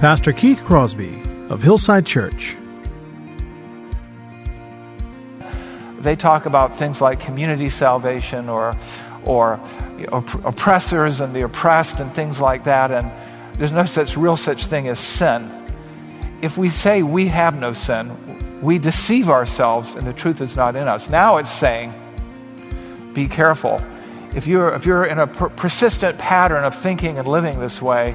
Pastor Keith Crosby of Hillside Church. They talk about things like community salvation or, or opp- oppressors and the oppressed and things like that, and there's no such real such thing as sin. If we say we have no sin, we deceive ourselves and the truth is not in us. Now it's saying, be careful. If you're, if you're in a per- persistent pattern of thinking and living this way,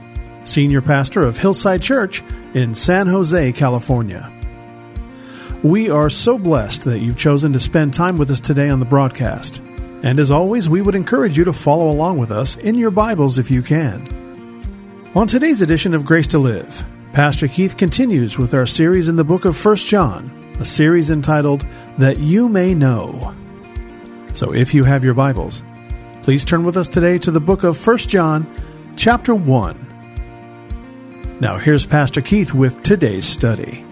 Senior Pastor of Hillside Church in San Jose, California. We are so blessed that you've chosen to spend time with us today on the broadcast. And as always, we would encourage you to follow along with us in your Bibles if you can. On today's edition of Grace to Live, Pastor Keith continues with our series in the book of 1 John, a series entitled That You May Know. So if you have your Bibles, please turn with us today to the book of 1 John, chapter 1. Now here's Pastor Keith with today's study.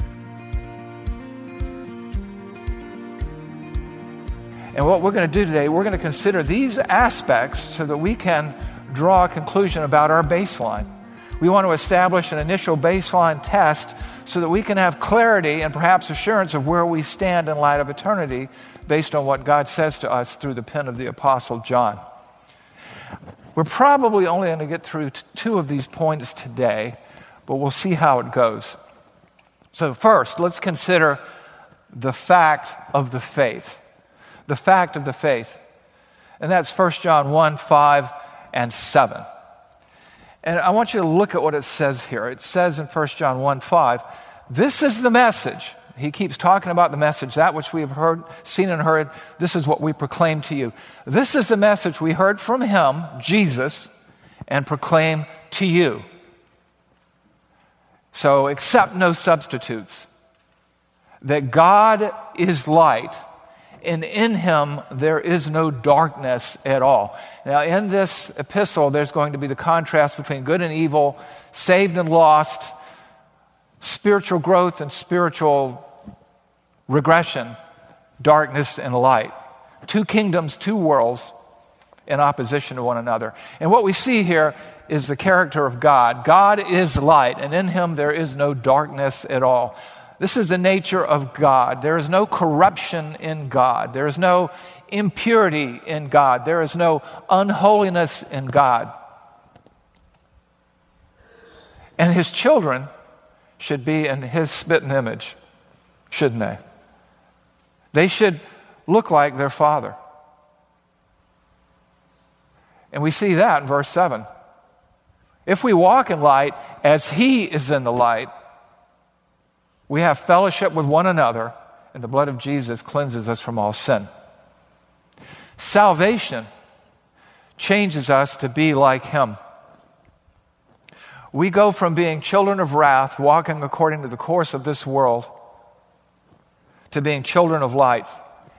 And what we're going to do today, we're going to consider these aspects so that we can draw a conclusion about our baseline. We want to establish an initial baseline test so that we can have clarity and perhaps assurance of where we stand in light of eternity based on what God says to us through the pen of the Apostle John. We're probably only going to get through two of these points today, but we'll see how it goes. So, first, let's consider the fact of the faith. The fact of the faith. And that's 1 John 1 5 and 7. And I want you to look at what it says here. It says in 1 John 1 5, this is the message. He keeps talking about the message, that which we have heard, seen and heard. This is what we proclaim to you. This is the message we heard from him, Jesus, and proclaim to you. So accept no substitutes. That God is light, and in him there is no darkness at all. Now, in this epistle, there's going to be the contrast between good and evil, saved and lost, spiritual growth and spiritual regression, darkness and light. Two kingdoms, two worlds in opposition to one another. And what we see here is the character of God. God is light, and in him there is no darkness at all. This is the nature of God. There is no corruption in God. There is no impurity in God. There is no unholiness in God. And his children should be in his spitting image, shouldn't they? They should look like their father. And we see that in verse 7. If we walk in light as he is in the light, we have fellowship with one another, and the blood of Jesus cleanses us from all sin. Salvation changes us to be like him. We go from being children of wrath, walking according to the course of this world, to being children of light,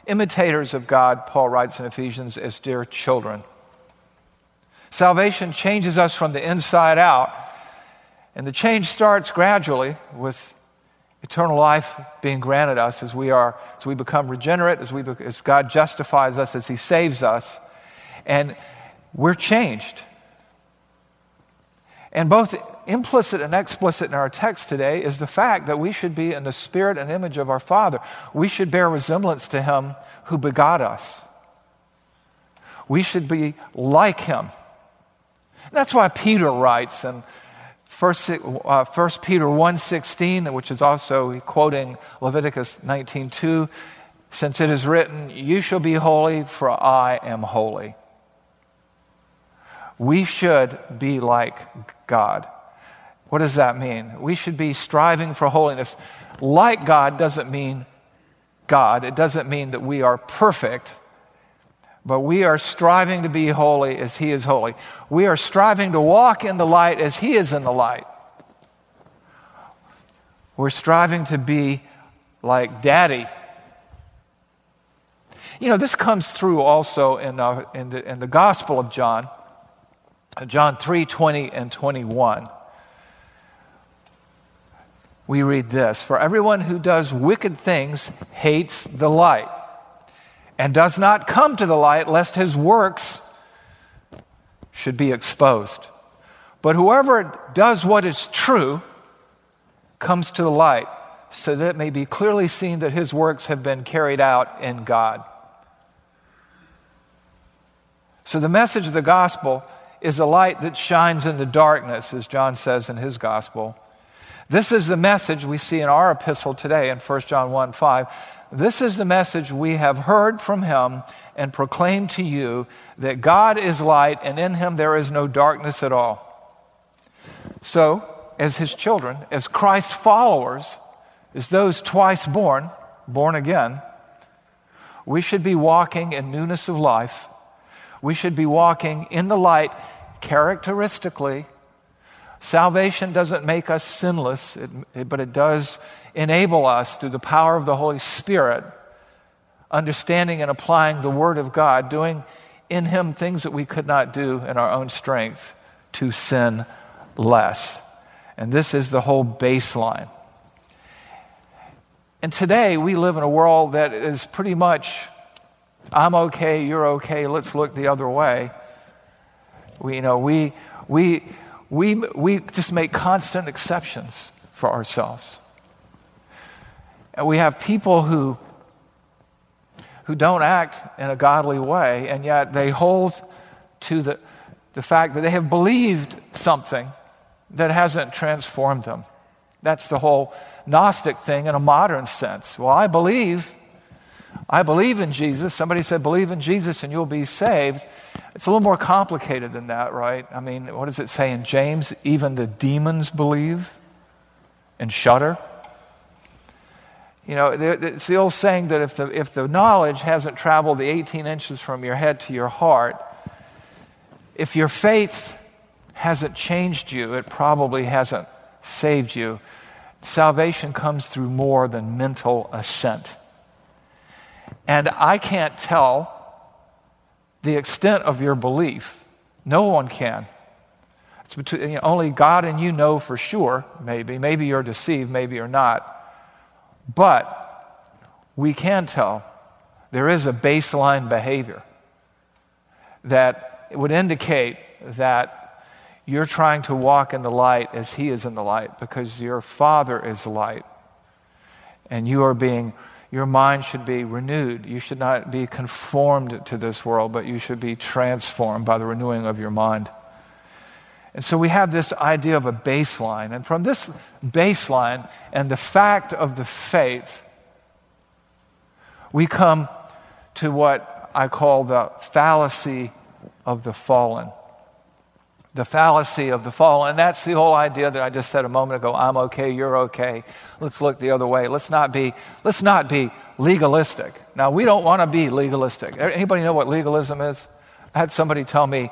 imitators of God, Paul writes in Ephesians, as dear children. Salvation changes us from the inside out, and the change starts gradually with eternal life being granted us as we are as we become regenerate as we as God justifies us as he saves us and we're changed. And both implicit and explicit in our text today is the fact that we should be in the spirit and image of our father. We should bear resemblance to him who begot us. We should be like him that's why Peter writes in uh, 1 Peter 1.16, which is also quoting Leviticus 19.2, since it is written, You shall be holy, for I am holy. We should be like God. What does that mean? We should be striving for holiness. Like God doesn't mean God. It doesn't mean that we are perfect but we are striving to be holy as He is holy. We are striving to walk in the light as He is in the light. We're striving to be like Daddy. You know, this comes through also in, uh, in, the, in the Gospel of John, John 3 20 and 21. We read this For everyone who does wicked things hates the light and does not come to the light lest his works should be exposed. But whoever does what is true comes to the light so that it may be clearly seen that his works have been carried out in God. So the message of the gospel is a light that shines in the darkness, as John says in his gospel. This is the message we see in our epistle today in 1 John 1 5 this is the message we have heard from him and proclaimed to you that God is light and in him there is no darkness at all. So, as his children, as Christ followers, as those twice born, born again, we should be walking in newness of life. We should be walking in the light characteristically. Salvation doesn't make us sinless, it, it, but it does enable us through the power of the Holy Spirit, understanding and applying the Word of God, doing in Him things that we could not do in our own strength to sin less. And this is the whole baseline. And today we live in a world that is pretty much I'm okay, you're okay, let's look the other way. We, you know, we, we, we, we just make constant exceptions for ourselves. We have people who, who don't act in a godly way, and yet they hold to the, the fact that they have believed something that hasn't transformed them. That's the whole Gnostic thing in a modern sense. Well, I believe, I believe in Jesus. Somebody said, believe in Jesus and you'll be saved. It's a little more complicated than that, right? I mean, what does it say in James? Even the demons believe and shudder. You know, it's the old saying that if the, if the knowledge hasn't traveled the 18 inches from your head to your heart, if your faith hasn't changed you, it probably hasn't saved you. Salvation comes through more than mental assent. And I can't tell the extent of your belief. No one can. It's between, you know, only God and you know for sure, maybe. Maybe you're deceived, maybe you're not. But we can tell there is a baseline behavior that would indicate that you're trying to walk in the light as He is in the light because your Father is light. And you are being, your mind should be renewed. You should not be conformed to this world, but you should be transformed by the renewing of your mind. And so we have this idea of a baseline. And from this baseline and the fact of the faith, we come to what I call the fallacy of the fallen. The fallacy of the fallen. And that's the whole idea that I just said a moment ago. I'm okay, you're okay. Let's look the other way. Let's not be, let's not be legalistic. Now, we don't want to be legalistic. Anybody know what legalism is? I had somebody tell me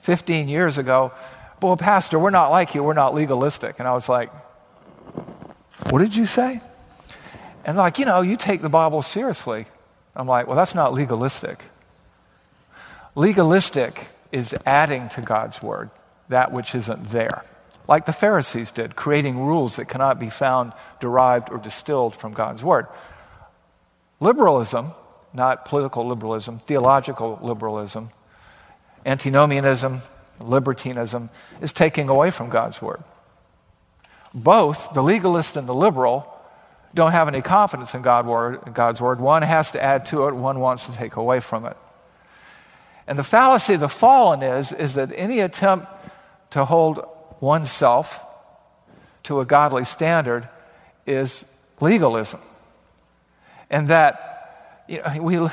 15 years ago, well, Pastor, we're not like you. We're not legalistic. And I was like, What did you say? And like, you know, you take the Bible seriously. I'm like, Well, that's not legalistic. Legalistic is adding to God's word that which isn't there, like the Pharisees did, creating rules that cannot be found, derived, or distilled from God's word. Liberalism, not political liberalism, theological liberalism, antinomianism, libertinism, is taking away from God's word. Both, the legalist and the liberal, don't have any confidence in God's word. One has to add to it, one wants to take away from it. And the fallacy of the fallen is, is that any attempt to hold oneself to a godly standard is legalism. And that you know, we,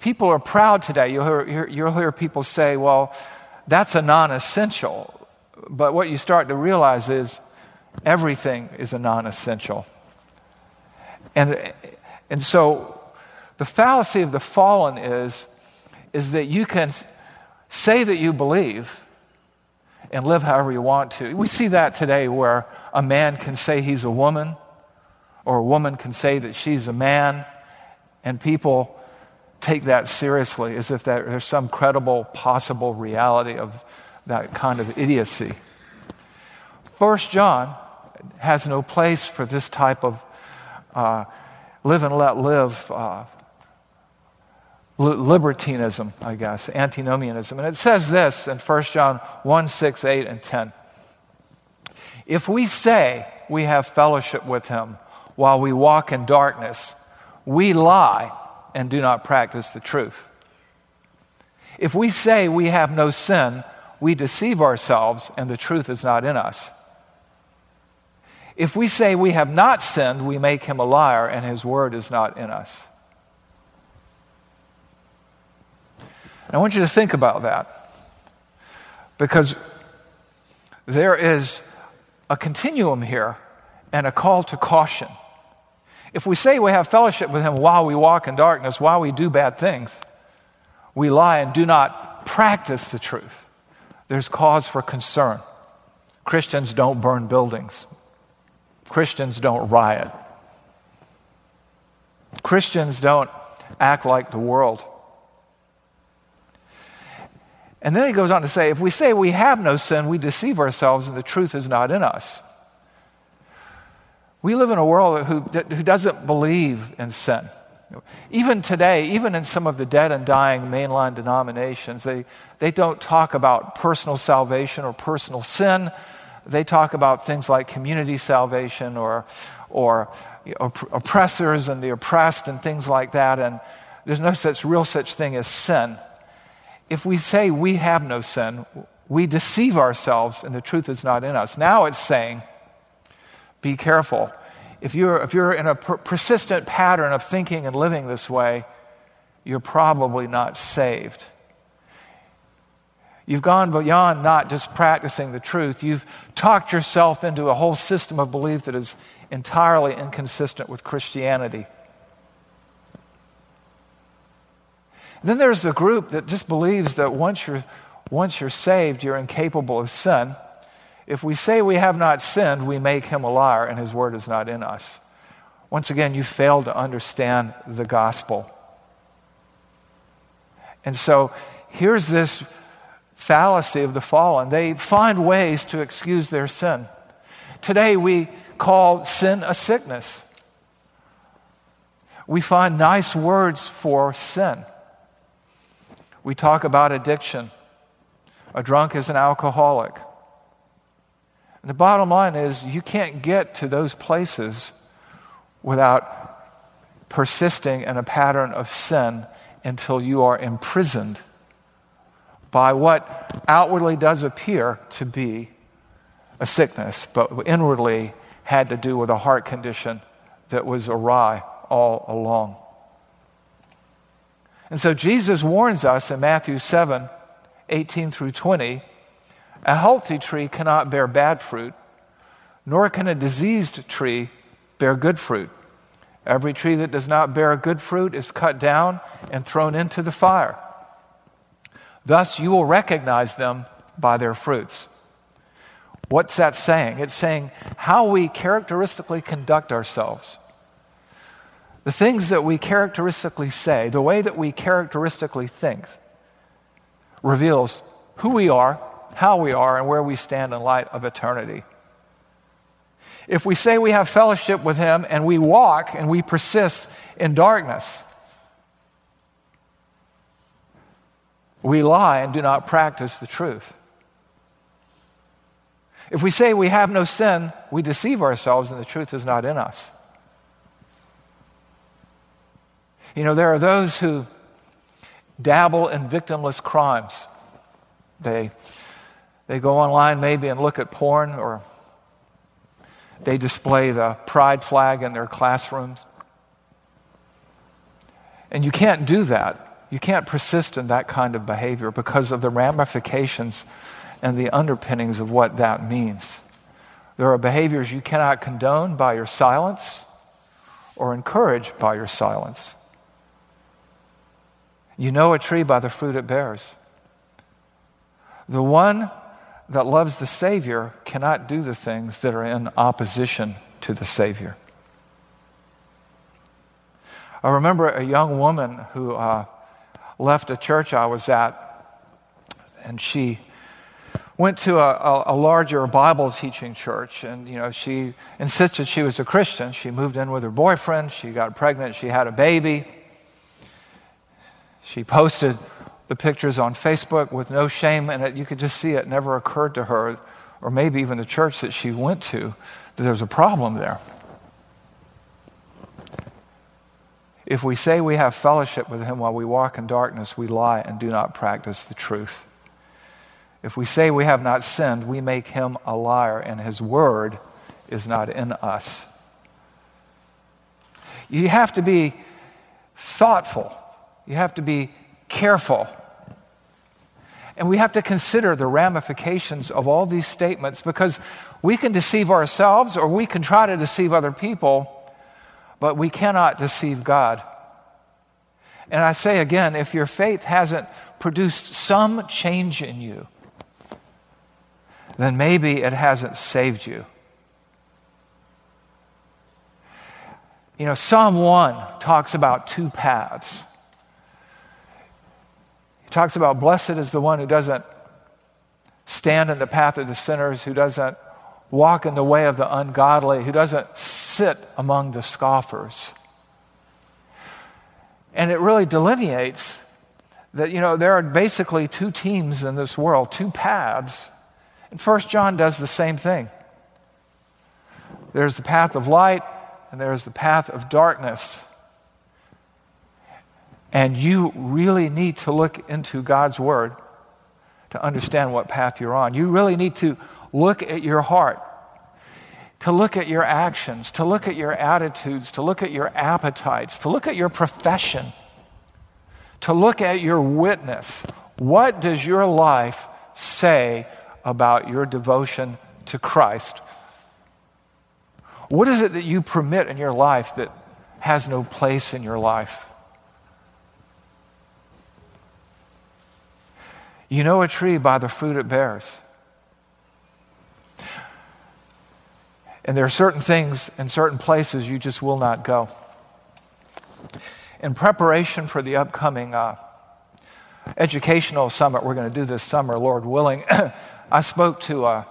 people are proud today. You'll hear, you'll hear people say, well, that's a non essential. But what you start to realize is everything is a non essential. And, and so the fallacy of the fallen is, is that you can say that you believe and live however you want to. We see that today where a man can say he's a woman, or a woman can say that she's a man, and people take that seriously as if there's some credible, possible reality of that kind of idiocy. First John has no place for this type of uh, live and let live uh, libertinism, I guess, antinomianism. And it says this in 1 John 1 6, 8, and 10. If we say we have fellowship with him while we walk in darkness, we lie and do not practice the truth. If we say we have no sin, we deceive ourselves and the truth is not in us. If we say we have not sinned, we make him a liar and his word is not in us. I want you to think about that because there is a continuum here and a call to caution. If we say we have fellowship with him while we walk in darkness, while we do bad things, we lie and do not practice the truth. There's cause for concern. Christians don't burn buildings. Christians don't riot. Christians don't act like the world. And then he goes on to say if we say we have no sin, we deceive ourselves and the truth is not in us. We live in a world who, who doesn't believe in sin. Even today, even in some of the dead and dying mainline denominations, they, they don't talk about personal salvation or personal sin they talk about things like community salvation or, or oppressors and the oppressed and things like that. And there's no such real such thing as sin. If we say we have no sin, we deceive ourselves and the truth is not in us. Now it's saying, be careful. If you're, if you're in a per- persistent pattern of thinking and living this way, you're probably not saved. You've gone beyond not just practicing the truth. You've talked yourself into a whole system of belief that is entirely inconsistent with Christianity. Then there's the group that just believes that once you're, once you're saved, you're incapable of sin. If we say we have not sinned, we make him a liar and his word is not in us. Once again, you fail to understand the gospel. And so here's this fallacy of the fallen. They find ways to excuse their sin. Today, we call sin a sickness. We find nice words for sin. We talk about addiction. A drunk is an alcoholic. And the bottom line is, you can't get to those places without persisting in a pattern of sin until you are imprisoned by what outwardly does appear to be a sickness, but inwardly had to do with a heart condition that was awry all along. And so Jesus warns us in Matthew 7 18 through 20 a healthy tree cannot bear bad fruit, nor can a diseased tree bear good fruit. Every tree that does not bear good fruit is cut down and thrown into the fire. Thus, you will recognize them by their fruits. What's that saying? It's saying how we characteristically conduct ourselves. The things that we characteristically say, the way that we characteristically think, reveals who we are, how we are, and where we stand in light of eternity. If we say we have fellowship with Him and we walk and we persist in darkness, we lie and do not practice the truth. If we say we have no sin, we deceive ourselves and the truth is not in us. You know, there are those who dabble in victimless crimes. They, they go online maybe and look at porn, or they display the pride flag in their classrooms. And you can't do that. You can't persist in that kind of behavior because of the ramifications and the underpinnings of what that means. There are behaviors you cannot condone by your silence or encourage by your silence. You know a tree by the fruit it bears. The one that loves the Savior cannot do the things that are in opposition to the Savior. I remember a young woman who uh, left a church I was at, and she went to a, a, a, larger Bible teaching church, and you know she insisted she was a Christian. She moved in with her boyfriend. She got pregnant. She had a baby. She posted the pictures on Facebook with no shame in it. You could just see it never occurred to her, or maybe even the church that she went to, that there's a problem there. If we say we have fellowship with Him while we walk in darkness, we lie and do not practice the truth. If we say we have not sinned, we make Him a liar, and His word is not in us. You have to be thoughtful you have to be careful. And we have to consider the ramifications of all these statements because we can deceive ourselves or we can try to deceive other people, but we cannot deceive God. And I say again if your faith hasn't produced some change in you, then maybe it hasn't saved you. You know, Psalm 1 talks about two paths talks about blessed is the one who doesn't stand in the path of the sinners, who doesn't walk in the way of the ungodly, who doesn't sit among the scoffers. And it really delineates that, you know, there are basically two teams in this world, two paths. And First John does the same thing. There's the path of light, and there's the path of darkness. And you really need to look into God's Word to understand what path you're on. You really need to look at your heart, to look at your actions, to look at your attitudes, to look at your appetites, to look at your profession, to look at your witness. What does your life say about your devotion to Christ? What is it that you permit in your life that has no place in your life? You know a tree by the fruit it bears. And there are certain things in certain places you just will not go. In preparation for the upcoming uh, educational summit we're going to do this summer, Lord willing, I spoke to a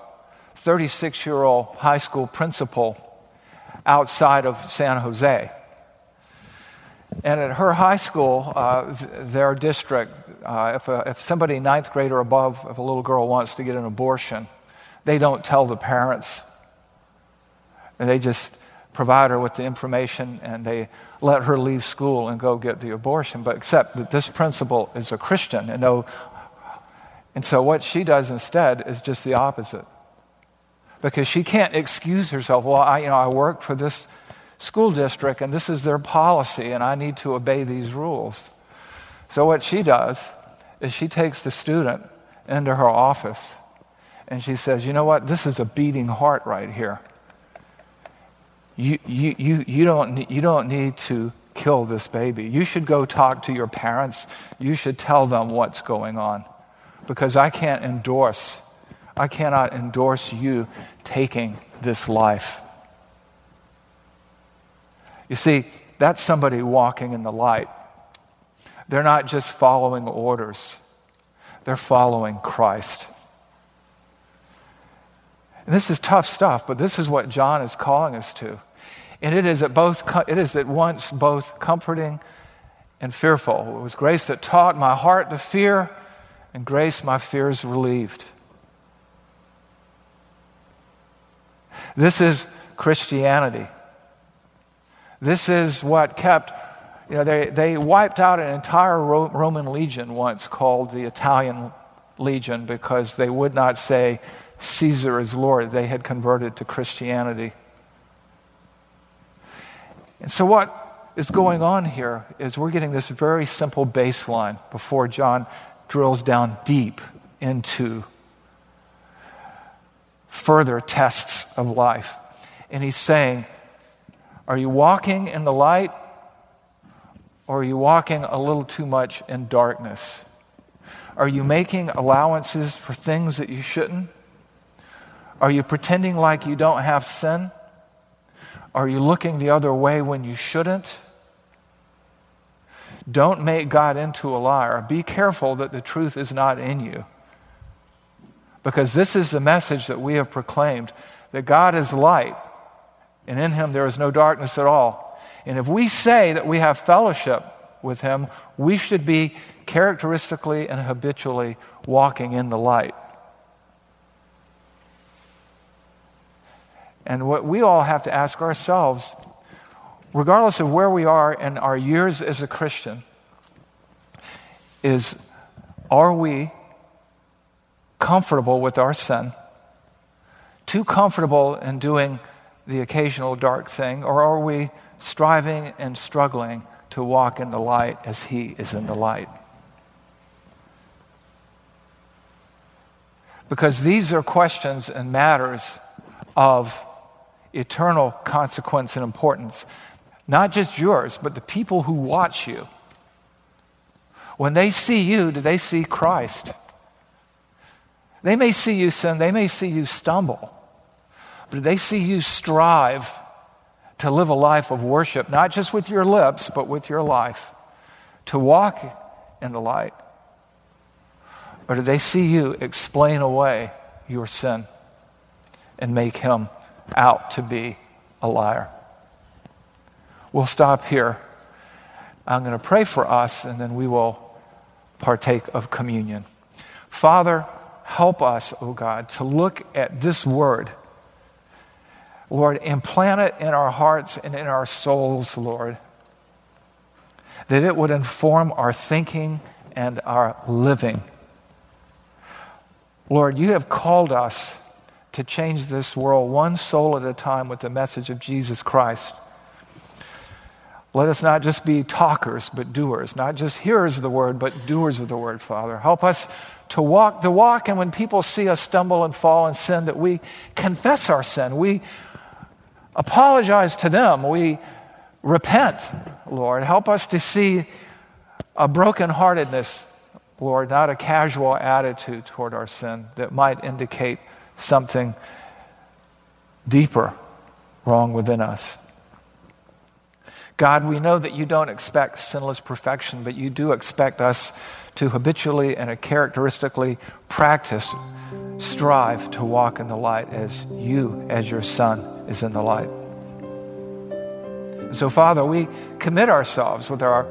36 year old high school principal outside of San Jose. And at her high school, uh, their district, uh, if, a, if somebody ninth grade or above, if a little girl wants to get an abortion, they don't tell the parents. And they just provide her with the information and they let her leave school and go get the abortion. But except that this principal is a Christian and no. And so what she does instead is just the opposite. Because she can't excuse herself. Well, I, you know, I work for this school district and this is their policy and I need to obey these rules. So, what she does is she takes the student into her office and she says, You know what? This is a beating heart right here. You, you, you, you, don't, you don't need to kill this baby. You should go talk to your parents. You should tell them what's going on. Because I can't endorse, I cannot endorse you taking this life. You see, that's somebody walking in the light. They're not just following orders, they're following Christ. And this is tough stuff, but this is what John is calling us to. And it is at both it is at once both comforting and fearful. It was grace that taught my heart to fear, and grace my fears relieved. This is Christianity. This is what kept, you know, they, they wiped out an entire Roman legion once called the Italian Legion because they would not say Caesar is Lord. They had converted to Christianity. And so, what is going on here is we're getting this very simple baseline before John drills down deep into further tests of life. And he's saying, Are you walking in the light or are you walking a little too much in darkness? Are you making allowances for things that you shouldn't? Are you pretending like you don't have sin? Are you looking the other way when you shouldn't? Don't make God into a liar. Be careful that the truth is not in you. Because this is the message that we have proclaimed that God is light, and in him there is no darkness at all. And if we say that we have fellowship with him, we should be characteristically and habitually walking in the light. And what we all have to ask ourselves, regardless of where we are in our years as a Christian, is are we comfortable with our sin? Too comfortable in doing the occasional dark thing? Or are we striving and struggling to walk in the light as He is in the light? Because these are questions and matters of eternal consequence and importance. Not just yours, but the people who watch you. When they see you, do they see Christ? They may see you sin, they may see you stumble, but do they see you strive to live a life of worship, not just with your lips, but with your life, to walk in the light? Or do they see you explain away your sin and make him out to be a liar. We'll stop here. I'm going to pray for us and then we will partake of communion. Father, help us, O oh God, to look at this word. Lord, implant it in our hearts and in our souls, Lord, that it would inform our thinking and our living. Lord, you have called us to change this world one soul at a time with the message of Jesus Christ. Let us not just be talkers, but doers, not just hearers of the word, but doers of the word, Father. Help us to walk the walk, and when people see us stumble and fall and sin, that we confess our sin. We apologize to them. We repent, Lord. Help us to see a brokenheartedness, Lord, not a casual attitude toward our sin that might indicate something deeper wrong within us. God, we know that you don't expect sinless perfection, but you do expect us to habitually and characteristically practice, strive to walk in the light as you, as your Son, is in the light. And so, Father, we commit ourselves with our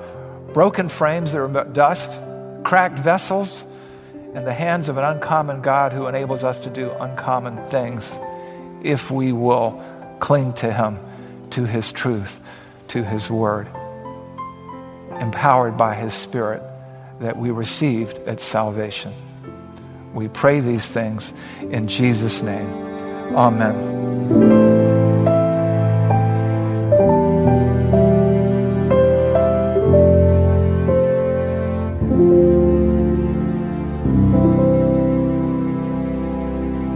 broken frames that are dust, cracked vessels, in the hands of an uncommon God who enables us to do uncommon things if we will cling to Him, to His truth, to His Word, empowered by His Spirit that we received at salvation. We pray these things in Jesus' name. Amen.